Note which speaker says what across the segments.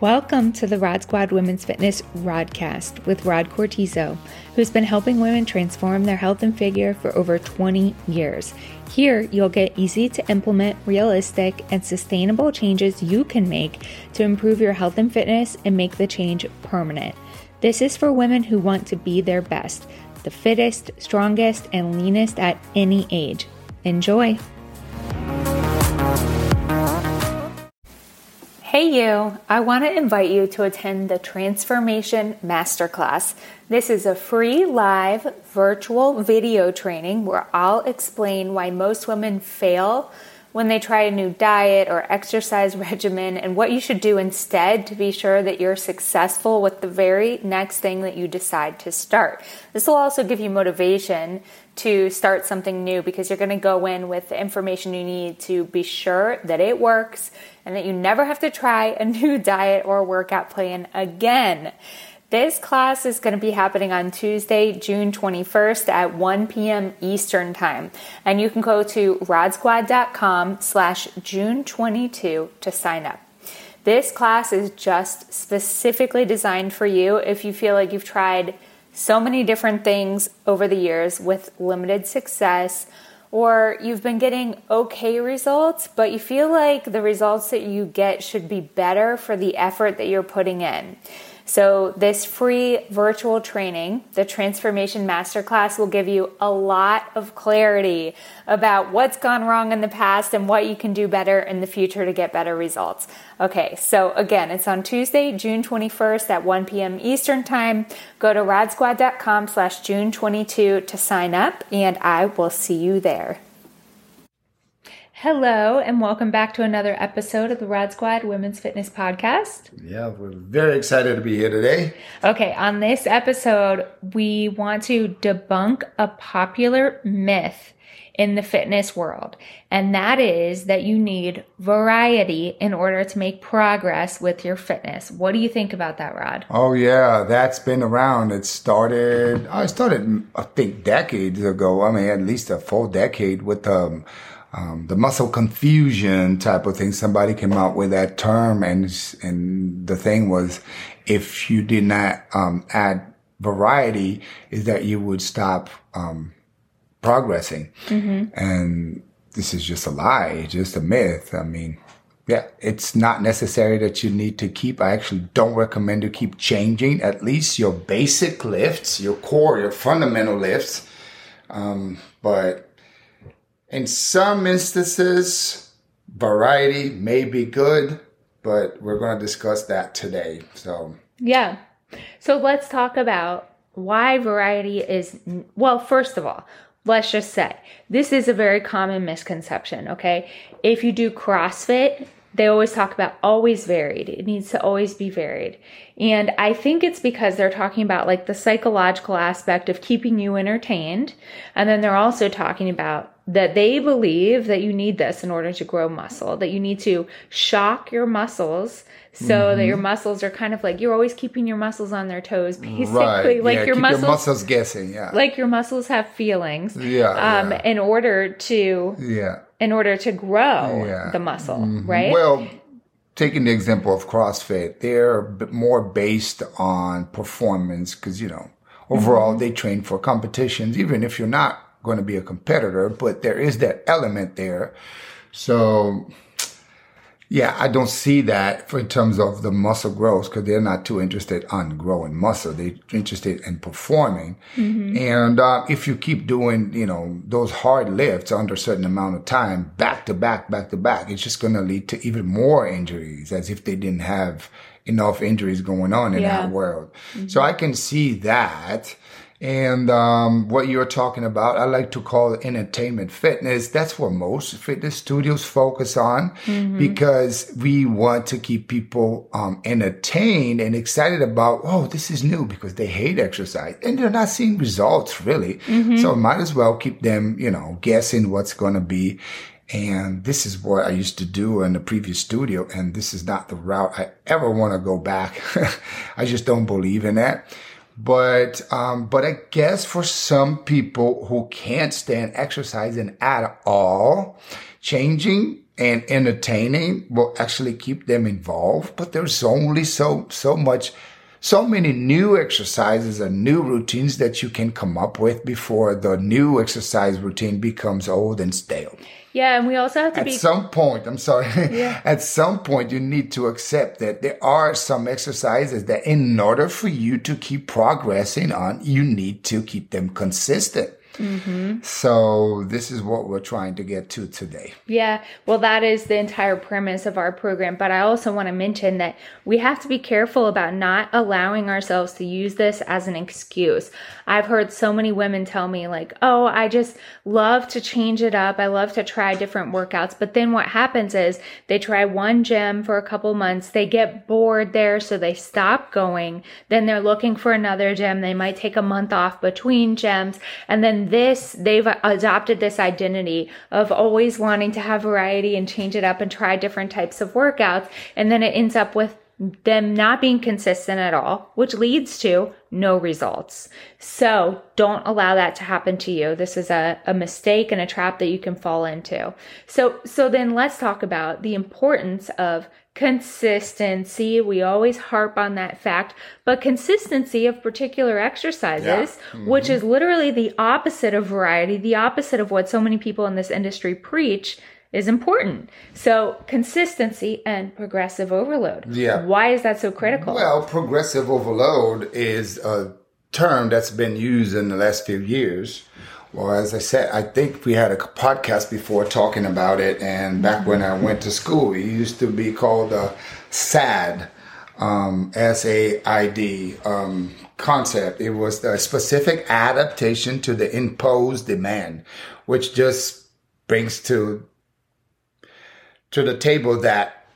Speaker 1: Welcome to the Rod Squad Women's Fitness Rodcast with Rod Cortizo, who's been helping women transform their health and figure for over 20 years. Here, you'll get easy to implement, realistic, and sustainable changes you can make to improve your health and fitness and make the change permanent. This is for women who want to be their best, the fittest, strongest, and leanest at any age. Enjoy! Hey, you! I want to invite you to attend the Transformation Masterclass. This is a free live virtual video training where I'll explain why most women fail when they try a new diet or exercise regimen and what you should do instead to be sure that you're successful with the very next thing that you decide to start. This will also give you motivation to start something new because you're going to go in with the information you need to be sure that it works and that you never have to try a new diet or workout plan again. This class is going to be happening on Tuesday, June 21st at 1 p.m. Eastern Time. And you can go to rodsquad.com slash June 22 to sign up. This class is just specifically designed for you if you feel like you've tried so many different things over the years with limited success, or you've been getting okay results, but you feel like the results that you get should be better for the effort that you're putting in. So, this free virtual training, the Transformation Masterclass, will give you a lot of clarity about what's gone wrong in the past and what you can do better in the future to get better results. Okay, so again, it's on Tuesday, June 21st at 1 p.m. Eastern Time. Go to rodsquad.com slash June 22 to sign up, and I will see you there. Hello, and welcome back to another episode of the Rod Squad Women's Fitness Podcast.
Speaker 2: Yeah, we're very excited to be here today.
Speaker 1: Okay, on this episode, we want to debunk a popular myth in the fitness world, and that is that you need variety in order to make progress with your fitness. What do you think about that, Rod?
Speaker 2: Oh yeah, that's been around. It started. I started, I think, decades ago. I mean, at least a full decade with um um, the muscle confusion type of thing. Somebody came out with that term, and and the thing was, if you did not um, add variety, is that you would stop um, progressing. Mm-hmm. And this is just a lie, just a myth. I mean, yeah, it's not necessary that you need to keep. I actually don't recommend you keep changing at least your basic lifts, your core, your fundamental lifts. Um, but in some instances, variety may be good, but we're going to discuss that today. So,
Speaker 1: yeah. So let's talk about why variety is, well, first of all, let's just say this is a very common misconception, okay? If you do CrossFit, they always talk about always varied. It needs to always be varied. And I think it's because they're talking about like the psychological aspect of keeping you entertained. And then they're also talking about that they believe that you need this in order to grow muscle, that you need to shock your muscles so mm-hmm. that your muscles are kind of like you're always keeping your muscles on their toes, basically. Right. Like
Speaker 2: yeah,
Speaker 1: your muscles,
Speaker 2: your muscles guessing, yeah.
Speaker 1: Like your muscles have feelings.
Speaker 2: Yeah. Um,
Speaker 1: yeah. in order to
Speaker 2: Yeah.
Speaker 1: In order to grow yeah. the muscle, mm-hmm. right?
Speaker 2: Well, taking the example of CrossFit, they're more based on performance because, you know, overall mm-hmm. they train for competitions, even if you're not going to be a competitor, but there is that element there. So, yeah, I don't see that for in terms of the muscle growth because they're not too interested on growing muscle. They're interested in performing. Mm-hmm. And uh, if you keep doing, you know, those hard lifts under a certain amount of time, back to back, back to back, it's just going to lead to even more injuries as if they didn't have enough injuries going on in yeah. that world. Mm-hmm. So I can see that. And um, what you're talking about, I like to call it entertainment fitness. That's what most fitness studios focus on mm-hmm. because we want to keep people um, entertained and excited about, oh, this is new because they hate exercise and they're not seeing results really. Mm-hmm. So might as well keep them, you know, guessing what's going to be. And this is what I used to do in the previous studio. And this is not the route I ever want to go back. I just don't believe in that. But, um, but I guess for some people who can't stand exercising at all, changing and entertaining will actually keep them involved. But there's only so, so much, so many new exercises and new routines that you can come up with before the new exercise routine becomes old and stale.
Speaker 1: Yeah, and we also have to
Speaker 2: at
Speaker 1: be.
Speaker 2: some point, I'm sorry,
Speaker 1: Yeah.
Speaker 2: at some point you need to accept that there are some exercises that in order for you to keep progressing on, you need to keep them consistent. So this is what we're trying to get to today.
Speaker 1: Yeah, well, that is the entire premise of our program. But I also want to mention that we have to be careful about not allowing ourselves to use this as an excuse. I've heard so many women tell me, like, oh, I just love to change it up. I love to try different workouts. But then what happens is they try one gym for a couple months, they get bored there, so they stop going. Then they're looking for another gym. They might take a month off between gyms. And then this, they've adopted this identity of always wanting to have variety and change it up and try different types of workouts. And then it ends up with them not being consistent at all, which leads to no results. So don't allow that to happen to you. This is a, a mistake and a trap that you can fall into. So, so then let's talk about the importance of consistency. We always harp on that fact, but consistency of particular exercises, mm-hmm. which is literally the opposite of variety, the opposite of what so many people in this industry preach is important. So consistency and progressive overload.
Speaker 2: Yeah.
Speaker 1: Why is that so critical?
Speaker 2: Well, progressive overload is a term that's been used in the last few years. Well, as I said, I think we had a podcast before talking about it. And back when I went to school, it used to be called the SAD, um, S-A-I-D, um, concept. It was a specific adaptation to the imposed demand, which just brings to, to the table that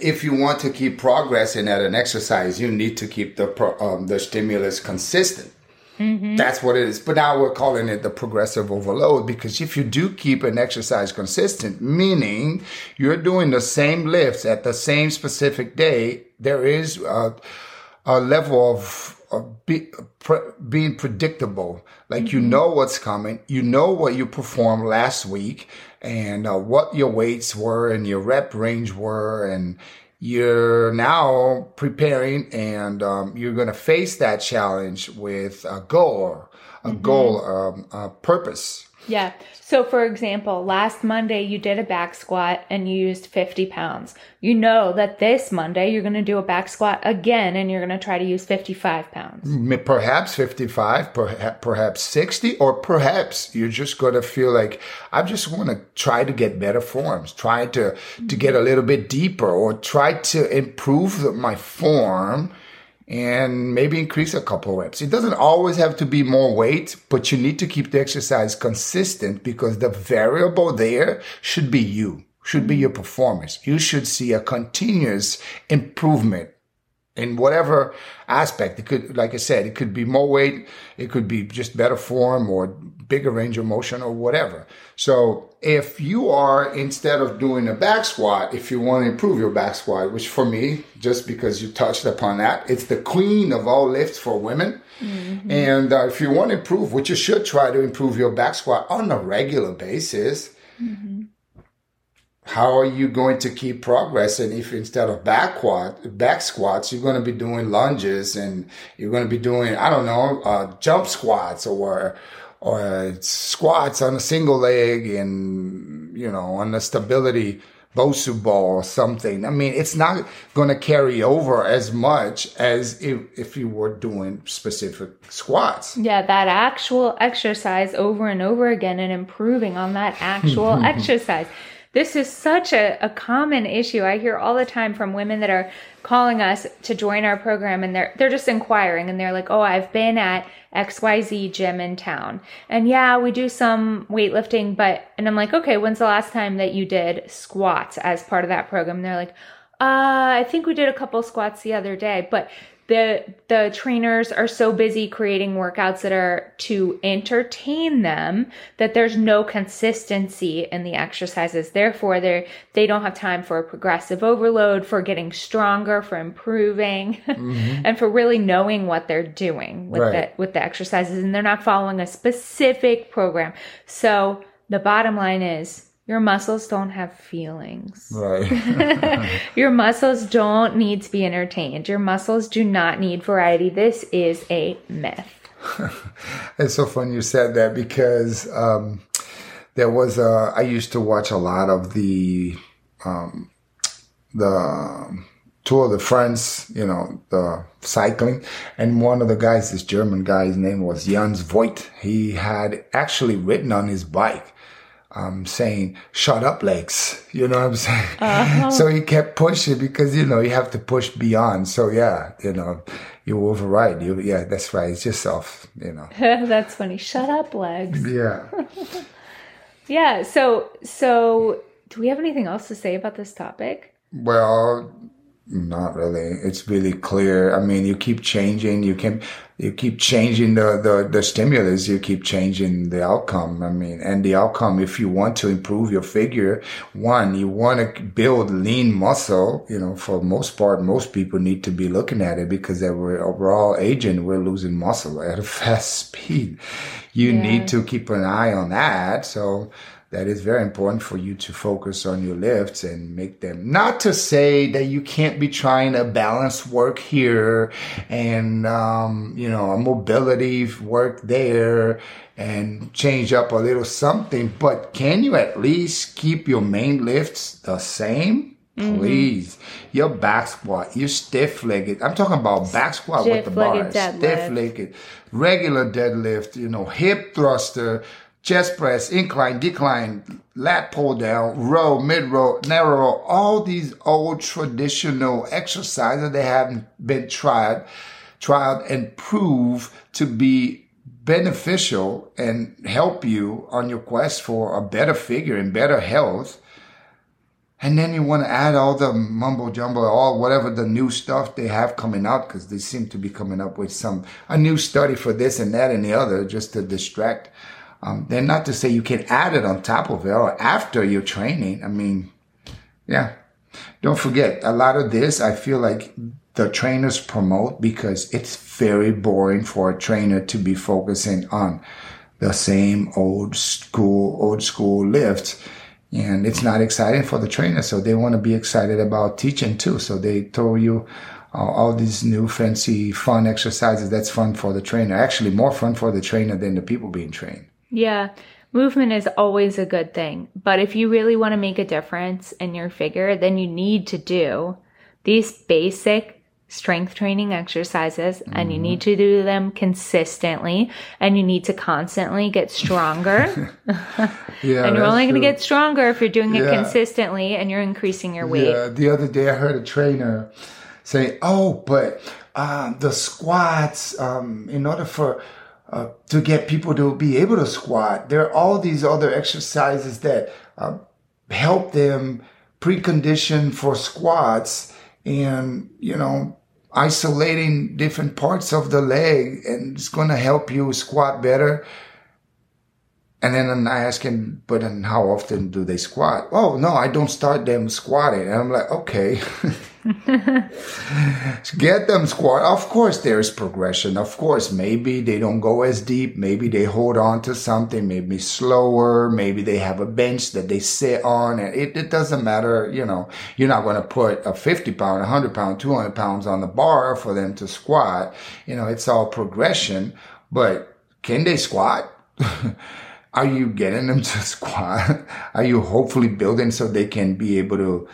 Speaker 2: if you want to keep progressing at an exercise, you need to keep the um, the stimulus consistent. That's what it is. But now we're calling it the progressive overload because if you do keep an exercise consistent, meaning you're doing the same lifts at the same specific day, there is a, a level of, of be, pre, being predictable. Like you know what's coming, you know what you performed last week, and uh, what your weights were and your rep range were, and you're now preparing and um, you're going to face that challenge with a goal, a goal, um, a purpose.
Speaker 1: Yeah. So, for example, last Monday you did a back squat and you used 50 pounds. You know that this Monday you're going to do a back squat again and you're going to try to use 55 pounds.
Speaker 2: Perhaps 55, perhaps, perhaps 60, or perhaps you're just going to feel like, I just want to try to get better forms, try to, to get a little bit deeper or try to improve the- my form and maybe increase a couple reps. It doesn't always have to be more weight, but you need to keep the exercise consistent because the variable there should be you, should be your performance. You should see a continuous improvement in whatever aspect. It could, like I said, it could be more weight, it could be just better form or bigger range of motion or whatever. So if you are, instead of doing a back squat, if you want to improve your back squat, which for me, just because you touched upon that, it's the queen of all lifts for women. And uh, if you want to improve, which you should try to improve your back squat on a regular basis, how are you going to keep progressing if instead of back quad, back squats, you're going to be doing lunges and you're going to be doing, I don't know, uh, jump squats or, or uh, squats on a single leg and, you know, on the stability Bosu ball or something. I mean, it's not going to carry over as much as if, if you were doing specific squats.
Speaker 1: Yeah, that actual exercise over and over again and improving on that actual exercise. This is such a, a common issue. I hear all the time from women that are calling us to join our program and they're they're just inquiring and they're like, "Oh, I've been at XYZ gym in town." And yeah, we do some weightlifting, but and I'm like, "Okay, when's the last time that you did squats as part of that program?" And they're like, uh, I think we did a couple squats the other day, but the the trainers are so busy creating workouts that are to entertain them that there's no consistency in the exercises. Therefore, they they don't have time for a progressive overload, for getting stronger, for improving, mm-hmm. and for really knowing what they're doing with
Speaker 2: Right.
Speaker 1: the with the exercises, and they're not following a specific program. So the bottom line is Your muscles don't have feelings.
Speaker 2: Right.
Speaker 1: Your muscles don't need to be entertained. Your muscles do not need variety. This is a myth.
Speaker 2: it's so funny you said that because um, there was a. I used to watch a lot of the um, the Tour de France, you know, the cycling. And one of the guys, this German guy, his name was Jens Voigt. He had actually written on his bike, um, saying, shut up legs. You know what I'm saying? Uh-huh. So he kept pushing because, you know, you have to push beyond. So yeah, you know, you override. You, yeah, that's right. It's yourself, you know.
Speaker 1: that's funny. Shut up legs.
Speaker 2: Yeah.
Speaker 1: yeah. So, so do we have anything else to say about this topic?
Speaker 2: Well, not really. It's really clear. I mean, you keep changing. You can, you keep changing the, the, the stimulus. You keep changing the outcome. I mean, and the outcome, if you want to improve your figure, one, you want to build lean muscle. You know, for most part, most people need to be looking at it because we're, we're all aging. We're losing muscle at a fast speed. You yeah. need to keep an eye on that. So, that is very important for you to focus on your lifts and make them. Not to say that you can't be trying a balance work here and um, you know a mobility work there and change up a little something but can you at least keep your main lifts the same? Mm-hmm. please. Your back squat your stiff legged i'm talking about back squat stiff with the bar stiff legged regular deadlift you know hip thruster chest press, incline, decline, lat pull down, row, mid row, narrow row, all these old traditional exercises that haven't been tried, tried and proved to be beneficial and help you on your quest for a better figure and better health. And then you want to add all the mumbo jumbo, all whatever the new stuff they have coming out, because they seem to be coming up with some, a new study for this and that and the other just to distract um, then not to say you can add it on top of it or after your training. I mean, yeah. Don't forget, a lot of this I feel like the trainers promote because it's very boring for a trainer to be focusing on the same old school, old school lifts. And it's not exciting for the trainer. So they want to be excited about teaching too. So they throw you uh, all these new fancy fun exercises. That's fun for the trainer. Actually more fun for the trainer than the people being trained.
Speaker 1: Yeah. Movement is always a good thing. But if you really want to make a difference in your figure, then you need to do these basic strength training exercises mm-hmm. and you need mm-hmm. to do them consistently and you need to constantly get stronger. yeah, and you're only going to get stronger if you're doing it consistently and you're increasing your weight. Yeah,
Speaker 2: the other day I heard a trainer say, "Oh, but uh, the squats um, in order for uh, to get people to be able to squat. There are all these other exercises that uh, help them precondition for squats and, you know, isolating different parts of the leg and it's going to help you squat better. And then I ask him, but then how often do they squat? Oh, no, I don't start them squatting. And I'm like, okay. Get them squat. Of course, there's progression. Of course, maybe they don't go as deep. Maybe they hold on to something, maybe slower. Maybe they have a bench that they sit on. And it, it doesn't matter. You know, you're not going to put a 50 pound, 100 pound, 200 pounds on the bar for them to squat. You know, it's all progression. But can they squat? Are you getting them to squat? Are you hopefully building so they can be able to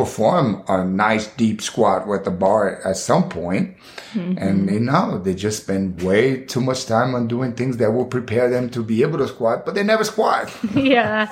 Speaker 2: perform a nice deep squat with the bar at some point. Mm-hmm. And you know, they just spend way too much time on doing things that will prepare them to be able to squat, but they never squat.
Speaker 1: yeah.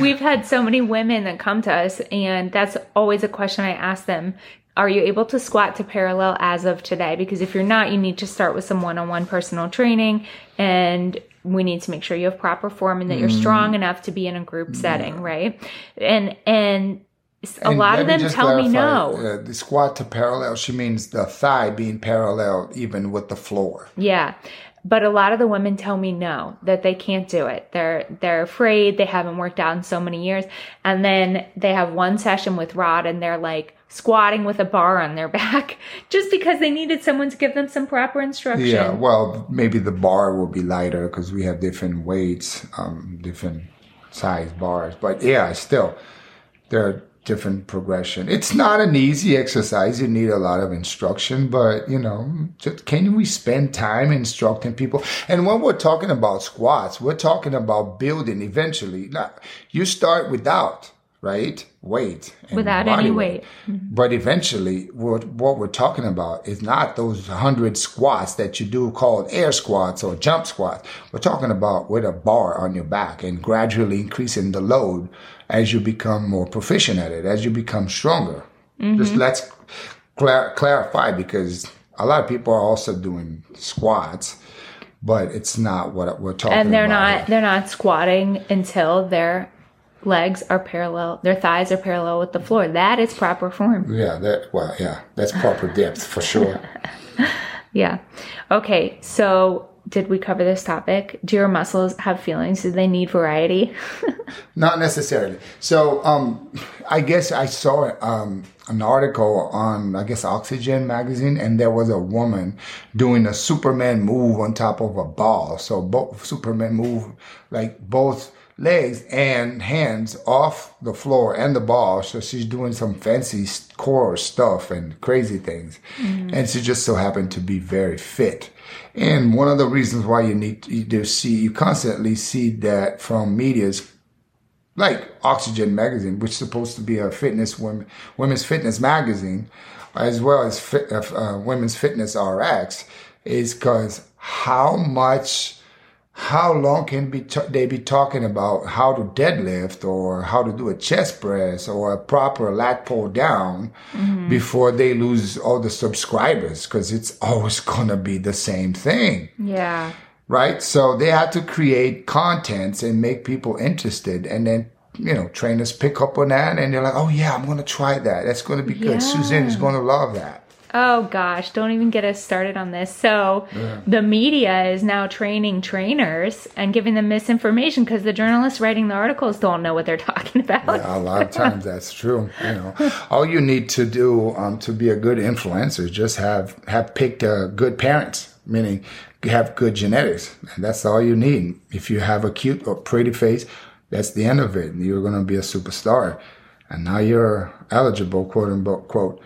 Speaker 1: We've had so many women that come to us and that's always a question I ask them. Are you able to squat to parallel as of today? Because if you're not, you need to start with some one-on-one personal training and we need to make sure you have proper form and that you're mm. strong enough to be in a group setting, right? And and a and lot of them tell clarify, me no.
Speaker 2: Uh, the squat to parallel, she means the thigh being parallel even with the floor.
Speaker 1: Yeah. But a lot of the women tell me no, that they can't do it. They're they're afraid, they haven't worked out in so many years. And then they have one session with Rod and they're like squatting with a bar on their back just because they needed someone to give them some proper instruction. Yeah,
Speaker 2: well, maybe the bar will be lighter because we have different weights, um, different size bars. But yeah, still, there are different progression. It's not an easy exercise. You need a lot of instruction, but you know, just, can we spend time instructing people? And when we're talking about squats, we're talking about building eventually. Now, you start without, right? Weight.
Speaker 1: Without any weight.
Speaker 2: weight. But eventually, what, what we're talking about is not those hundred squats that you do called air squats or jump squats. We're talking about with a bar on your back and gradually increasing the load as you become more proficient at it, as you become stronger. Mm-hmm. Just let's clar- clarify because a lot of people are also doing squats, but it's not what we're talking. About.
Speaker 1: And they're
Speaker 2: about.
Speaker 1: not they're not squatting until their legs are parallel, their thighs are parallel with the floor. That is proper form.
Speaker 2: Yeah, that well, yeah, that's proper depth for sure.
Speaker 1: yeah. Okay, so did we cover this topic? Do your muscles have feelings? Do they need variety?
Speaker 2: Not necessarily. So, um, I guess I saw um, an article on, I guess, Oxygen magazine, and there was a woman doing a Superman move on top of a ball. So, both Superman move like both legs and hands off the floor and the ball. So she's doing some fancy core stuff and crazy things. Mm-hmm. And she just so happened to be very fit. And one of the reasons why you need to see, you constantly see that from media's like Oxygen magazine, which is supposed to be a fitness women, women's fitness magazine, as well as fit, uh, uh women's fitness RX, is because how much how long can be t- they be talking about how to deadlift or how to do a chest press or a proper lat pull down mm-hmm. before they lose all the subscribers because it's always gonna be the same thing.
Speaker 1: Yeah.
Speaker 2: Right. So they had to create contents and make people interested, and then you know trainers pick up on that, and they're like, "Oh yeah, I'm gonna try that. That's gonna be good. Yeah. Suzanne is gonna love that."
Speaker 1: Oh gosh, don't even get us started on this. So, yeah. the media is now training trainers and giving them misinformation because the journalists writing the articles don't know what they're talking about.
Speaker 2: Yeah, a lot of times that's true. You know, all you need to do um, to be a good influencer is just have have picked uh, good parents, meaning have good genetics, and that's all you need. If you have a cute or pretty face, that's the end of it. You're going to be a superstar, and now you're eligible, quote unquote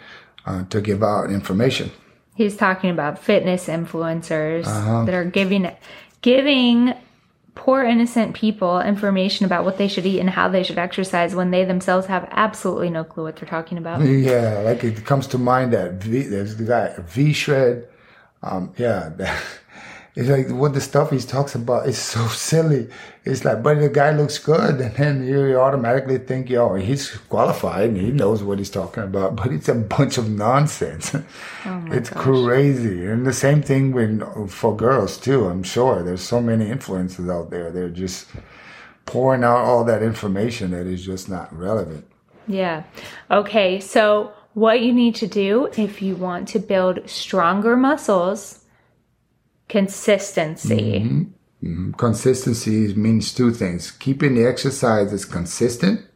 Speaker 2: uh, to give out information.
Speaker 1: He's talking about fitness influencers uh-huh. that are giving giving poor innocent people information about what they should eat and how they should exercise when they themselves have absolutely no clue what they're talking about.
Speaker 2: Yeah, like it comes to mind that v, there's the guy V Shred. Um, yeah, it's like what the stuff he talks about is so silly. It's like, but the guy looks good, and then you automatically think, yo, he's qualified and he knows what he's talking about. But it's a bunch of nonsense. Oh it's gosh. crazy, and the same thing with for girls too. I'm sure there's so many influencers out there. They're just pouring out all that information that is just not relevant.
Speaker 1: Yeah. Okay. So what you need to do if you want to build stronger muscles consistency.
Speaker 2: Mm-hmm. Mm-hmm. Consistency means two things keeping the exercises consistent,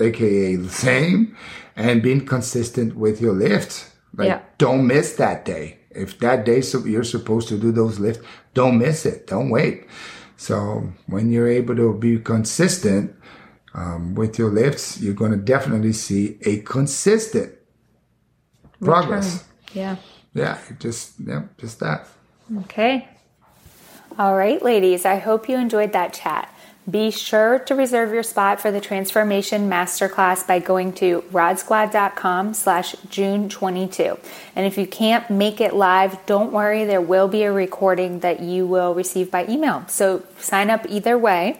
Speaker 2: aka the same, and being consistent with your lifts. Like, yeah. don't miss that day. If that day you're supposed to do those lifts, don't miss it. Don't wait. So when you're able to be consistent um, with your lifts, you're going to definitely see a consistent Return. progress.
Speaker 1: Yeah.
Speaker 2: Yeah. Just yeah. Just that.
Speaker 1: Okay. All right, ladies, I hope you enjoyed that chat. Be sure to reserve your spot for the Transformation Masterclass by going to rodsquad.com slash June 22. And if you can't make it live, don't worry, there will be a recording that you will receive by email. So sign up either way.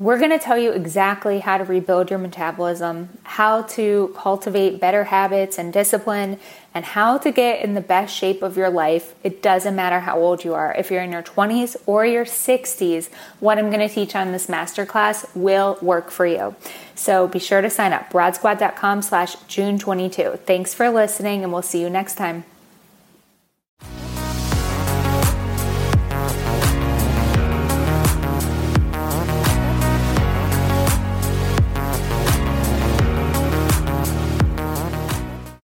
Speaker 1: We're going to tell you exactly how to rebuild your metabolism, how to cultivate better habits and discipline, and how to get in the best shape of your life. It doesn't matter how old you are. If you're in your 20s or your 60s, what I'm going to teach on this masterclass will work for you. So be sure to sign up, rodsquad.com slash June 22. Thanks for listening, and we'll see you next time.